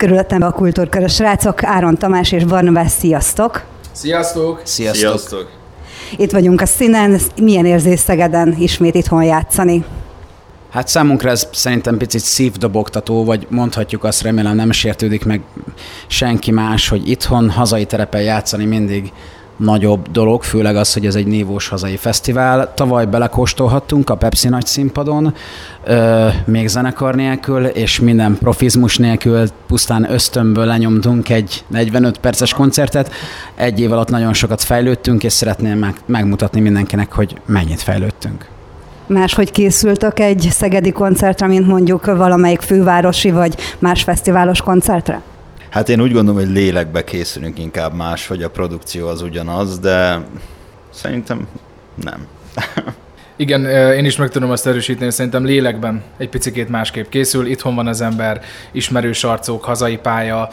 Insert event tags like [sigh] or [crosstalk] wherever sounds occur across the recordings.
Körülöttem a kultúrkörös srácok, Áron Tamás és Barnabás, sziasztok! Sziasztok! Sziasztok! Sziasztok! Itt vagyunk a színen, milyen érzés Szegeden ismét itthon játszani? Hát számunkra ez szerintem picit szívdobogtató, vagy mondhatjuk azt, remélem nem sértődik meg senki más, hogy itthon, hazai terepen játszani mindig nagyobb dolog, főleg az, hogy ez egy névós hazai fesztivál. Tavaly belekóstolhattunk a Pepsi nagy színpadon, euh, még zenekar nélkül, és minden profizmus nélkül pusztán ösztönből lenyomtunk egy 45 perces koncertet. Egy év alatt nagyon sokat fejlődtünk, és szeretném meg, megmutatni mindenkinek, hogy mennyit fejlődtünk. Máshogy készültök egy szegedi koncertre, mint mondjuk valamelyik fővárosi vagy más fesztiválos koncertre? Hát én úgy gondolom, hogy lélekbe készülünk inkább más, hogy a produkció az ugyanaz, de szerintem nem. [laughs] Igen, én is meg tudom azt erősíteni, szerintem lélekben egy picikét másképp készül, itthon van az ember, ismerős arcok, hazai pálya,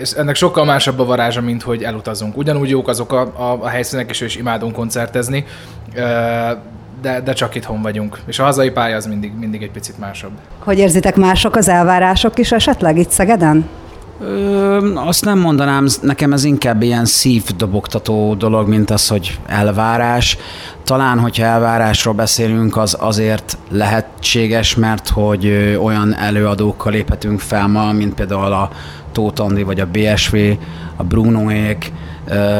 és ennek sokkal másabb a varázsa, mint hogy elutazunk. Ugyanúgy jók azok a, a, a helyszínek, és, és imádunk koncertezni, de, de csak itthon vagyunk. És a hazai pálya az mindig, mindig egy picit másabb. Hogy érzitek mások az elvárások is esetleg itt Szegeden? Ö, azt nem mondanám, nekem ez inkább ilyen szívdobogtató dolog, mint az, hogy elvárás. Talán, hogyha elvárásról beszélünk, az azért lehetséges, mert hogy olyan előadókkal léphetünk fel ma, mint például a Tóth Andi, vagy a BSV, a Brunoék,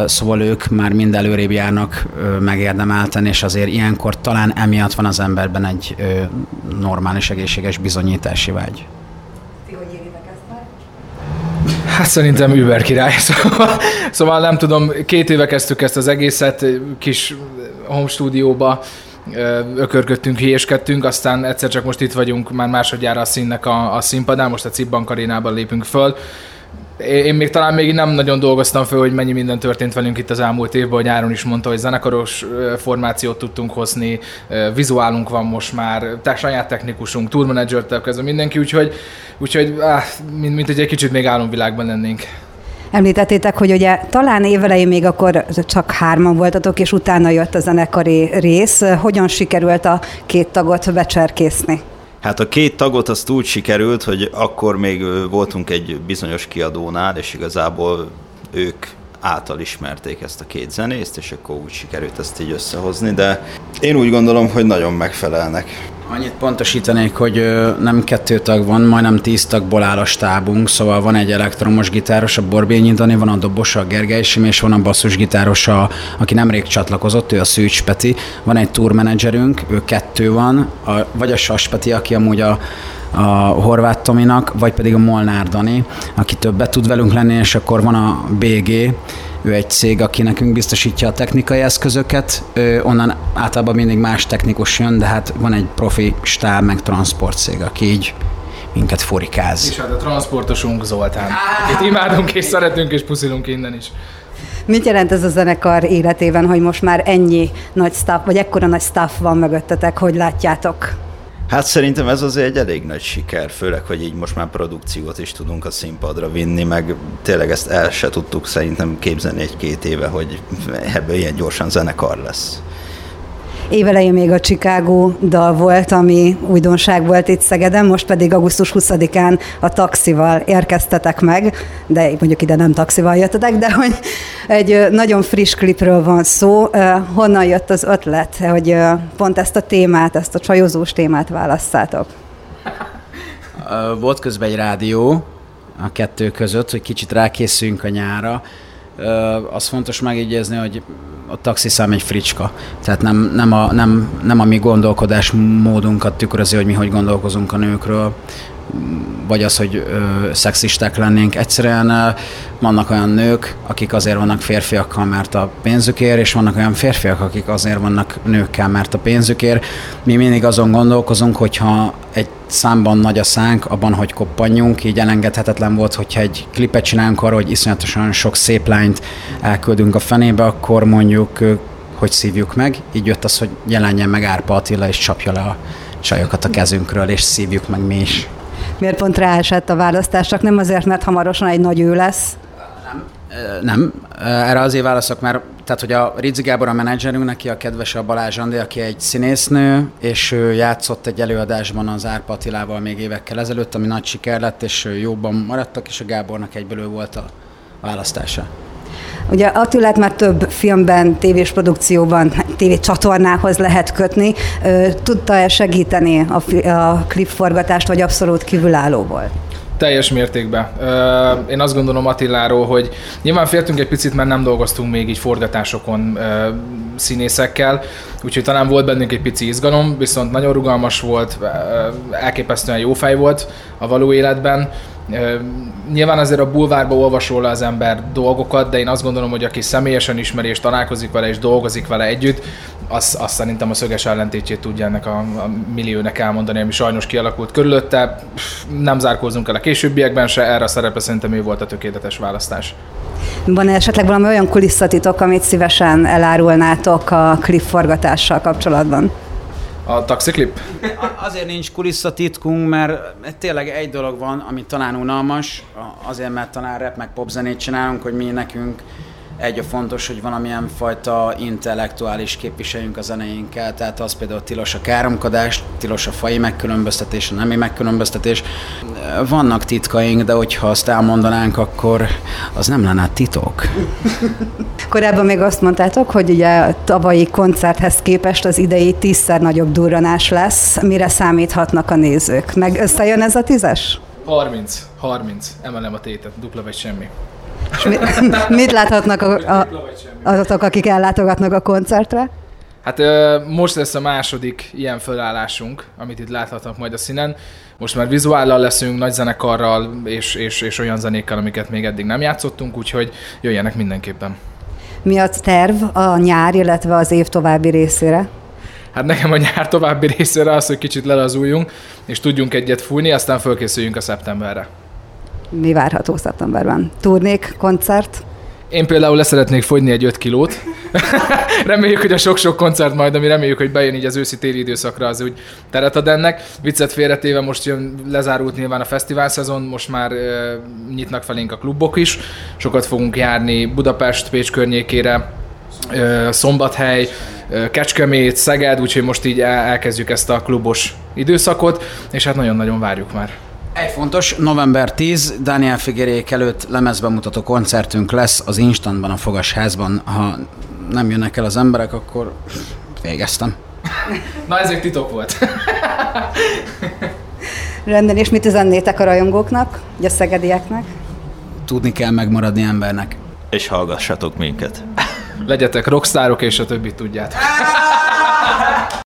szóval ők már mind előrébb járnak megérdemelten, és azért ilyenkor talán emiatt van az emberben egy normális, egészséges bizonyítási vágy. Hát szerintem Uber király. [laughs] Szóval, szóval nem tudom, két éve kezdtük ezt az egészet, kis home stúdióba, ökörködtünk, hülyéskedtünk, aztán egyszer csak most itt vagyunk, már másodjára a színnek a, a színpadán, most a Cibbank arénában lépünk föl, én még talán még nem nagyon dolgoztam föl, hogy mennyi minden történt velünk itt az elmúlt évben, hogy Áron is mondta, hogy zenekaros formációt tudtunk hozni, vizuálunk van most már, te, saját technikusunk, tourmanager kezdve mindenki, úgyhogy, úgyhogy áh, mint, mint egy kicsit még álomvilágban lennénk. Említettétek, hogy ugye talán évelején még akkor csak hárman voltatok, és utána jött a zenekari rész. Hogyan sikerült a két tagot becserkészni? Hát a két tagot azt úgy sikerült, hogy akkor még voltunk egy bizonyos kiadónál, és igazából ők által ismerték ezt a két zenészt, és akkor úgy sikerült ezt így összehozni, de én úgy gondolom, hogy nagyon megfelelnek. Annyit pontosítanék, hogy nem kettő tag van, majdnem tíz tagból áll a stábunk, szóval van egy elektromos gitáros, a Borbényi Dani, van a dobosa, a Gergely Sim, és van a basszusgitáros, a, aki nemrég csatlakozott, ő a Szűcs Peti, van egy tourmenedzserünk, ő kettő van, a, vagy a Sas Peti, aki amúgy a a Horváth Tominak, vagy pedig a Molnár Dani, aki többet tud velünk lenni, és akkor van a BG, ő egy cég, aki nekünk biztosítja a technikai eszközöket, ő onnan általában mindig más technikus jön, de hát van egy profi stáb, meg transport cég, aki így minket forikáz. És hát a transportosunk Zoltán, akit imádunk és szeretünk és puszilunk innen is. Mit jelent ez a zenekar életében, hogy most már ennyi nagy staff, vagy ekkora nagy staff van mögöttetek, hogy látjátok? Hát szerintem ez azért egy elég nagy siker, főleg, hogy így most már produkciót is tudunk a színpadra vinni, meg tényleg ezt el se tudtuk szerintem képzelni egy-két éve, hogy ebből ilyen gyorsan zenekar lesz. Évelején még a Chicago dal volt, ami újdonság volt itt Szegeden, most pedig augusztus 20-án a taxival érkeztetek meg, de mondjuk ide nem taxival jöttetek, de hogy egy nagyon friss klipről van szó. Honnan jött az ötlet, hogy pont ezt a témát, ezt a csajozós témát válasszátok? Volt közben egy rádió a kettő között, hogy kicsit rákészüljünk a nyára, az fontos megjegyezni, hogy a taxiszám egy fricska. Tehát nem, nem, a, nem, nem a mi gondolkodás módunkat tükrözi, hogy mi hogy gondolkozunk a nőkről, vagy az, hogy ö, szexisták lennénk. Egyszerűen ö, vannak olyan nők, akik azért vannak férfiakkal, mert a pénzükért, és vannak olyan férfiak, akik azért vannak nőkkel, mert a pénzükért. Mi mindig azon gondolkozunk, hogyha egy számban nagy a szánk, abban, hogy koppanjunk, így elengedhetetlen volt, hogyha egy klipet csinálunk arra, hogy iszonyatosan sok szép lányt elküldünk a fenébe, akkor mondjuk hogy szívjuk meg. Így jött az, hogy jelenjen meg Árpa Attila, és csapja le a csajokat a kezünkről, és szívjuk meg mi is miért pont ráesett a választásnak? Nem azért, mert hamarosan egy nagy ő lesz? Nem. Nem, erre azért válaszok, mert tehát, hogy a Rizzi Gábor a menedzserünk, neki a kedves a Balázs Andi, aki egy színésznő, és ő játszott egy előadásban az Árpa Attilával még évekkel ezelőtt, ami nagy siker lett, és jobban maradtak, és a Gábornak egyből ő volt a választása. Ugye Attilát már több filmben, tévés produkcióban, tévécsatornához lehet kötni. Tudta-e segíteni a, a klipforgatást, vagy abszolút kívülálló volt? Teljes mértékben. Én azt gondolom Attiláról, hogy nyilván féltünk egy picit, mert nem dolgoztunk még így forgatásokon színészekkel, úgyhogy talán volt bennünk egy pici izgalom, viszont nagyon rugalmas volt, elképesztően jó fej volt a való életben, Nyilván azért a bulvárba olvasol le az ember dolgokat, de én azt gondolom, hogy aki személyesen ismeri és találkozik vele és dolgozik vele együtt, az, azt szerintem a szöges ellentétjét tudja ennek a, a milliónek elmondani, ami sajnos kialakult körülötte. Nem zárkózunk el a későbbiekben se, erre a szerepe szerintem ő volt a tökéletes választás. Van esetleg valami olyan kulisszatitok, amit szívesen elárulnátok a klip forgatással kapcsolatban? A taxiklip? Azért nincs kulisszatitkunk, mert tényleg egy dolog van, ami talán unalmas, azért mert talán rap meg popzenét csinálunk, hogy mi nekünk egy a fontos, hogy valamilyen fajta intellektuális képviseljünk a zenéinkkel, tehát az például tilos a káromkodás, tilos a fai megkülönböztetés, a nemi megkülönböztetés. Vannak titkaink, de hogyha azt elmondanánk, akkor az nem lenne titok. Korábban még azt mondtátok, hogy ugye a tavalyi koncerthez képest az idei tízszer nagyobb durranás lesz. Mire számíthatnak a nézők? Meg összejön ez a tízes? 30, 30, emelem a tétet, dupla vagy semmi. És mi, [laughs] mit láthatnak a, a, azok, akik ellátogatnak a koncertre? Hát most lesz a második ilyen fölállásunk, amit itt láthatnak majd a színen. Most már vizuállal leszünk, nagy zenekarral és, és, és olyan zenékkel, amiket még eddig nem játszottunk, úgyhogy jöjjenek mindenképpen. Mi a terv a nyár, illetve az év további részére? Hát nekem a nyár további részére az, hogy kicsit lelazuljunk, és tudjunk egyet fújni, aztán fölkészüljünk a szeptemberre mi várható szeptemberben? Turnék, koncert? Én például leszeretnék fogyni egy 5 kilót. [laughs] reméljük, hogy a sok-sok koncert majd, ami reméljük, hogy bejön így az őszi-téli időszakra, az úgy teret ad ennek. Viccet félretéve most jön, lezárult nyilván a fesztivál szezon, most már e, nyitnak felénk a klubok is. Sokat fogunk járni Budapest, Pécs környékére, e, Szombathely, e, Kecskemét, Szeged, úgyhogy most így elkezdjük ezt a klubos időszakot, és hát nagyon-nagyon várjuk már. Egy fontos, november 10, Daniel Figuerék előtt lemezbemutató koncertünk lesz az Instantban, a Fogasházban. Ha nem jönnek el az emberek, akkor végeztem. [laughs] Na, ezek titok volt. [laughs] Rendben, és mit üzennétek a rajongóknak, a szegedieknek? Tudni kell megmaradni embernek. És hallgassatok minket. Legyetek rockstárok, és a többit tudjátok. [laughs]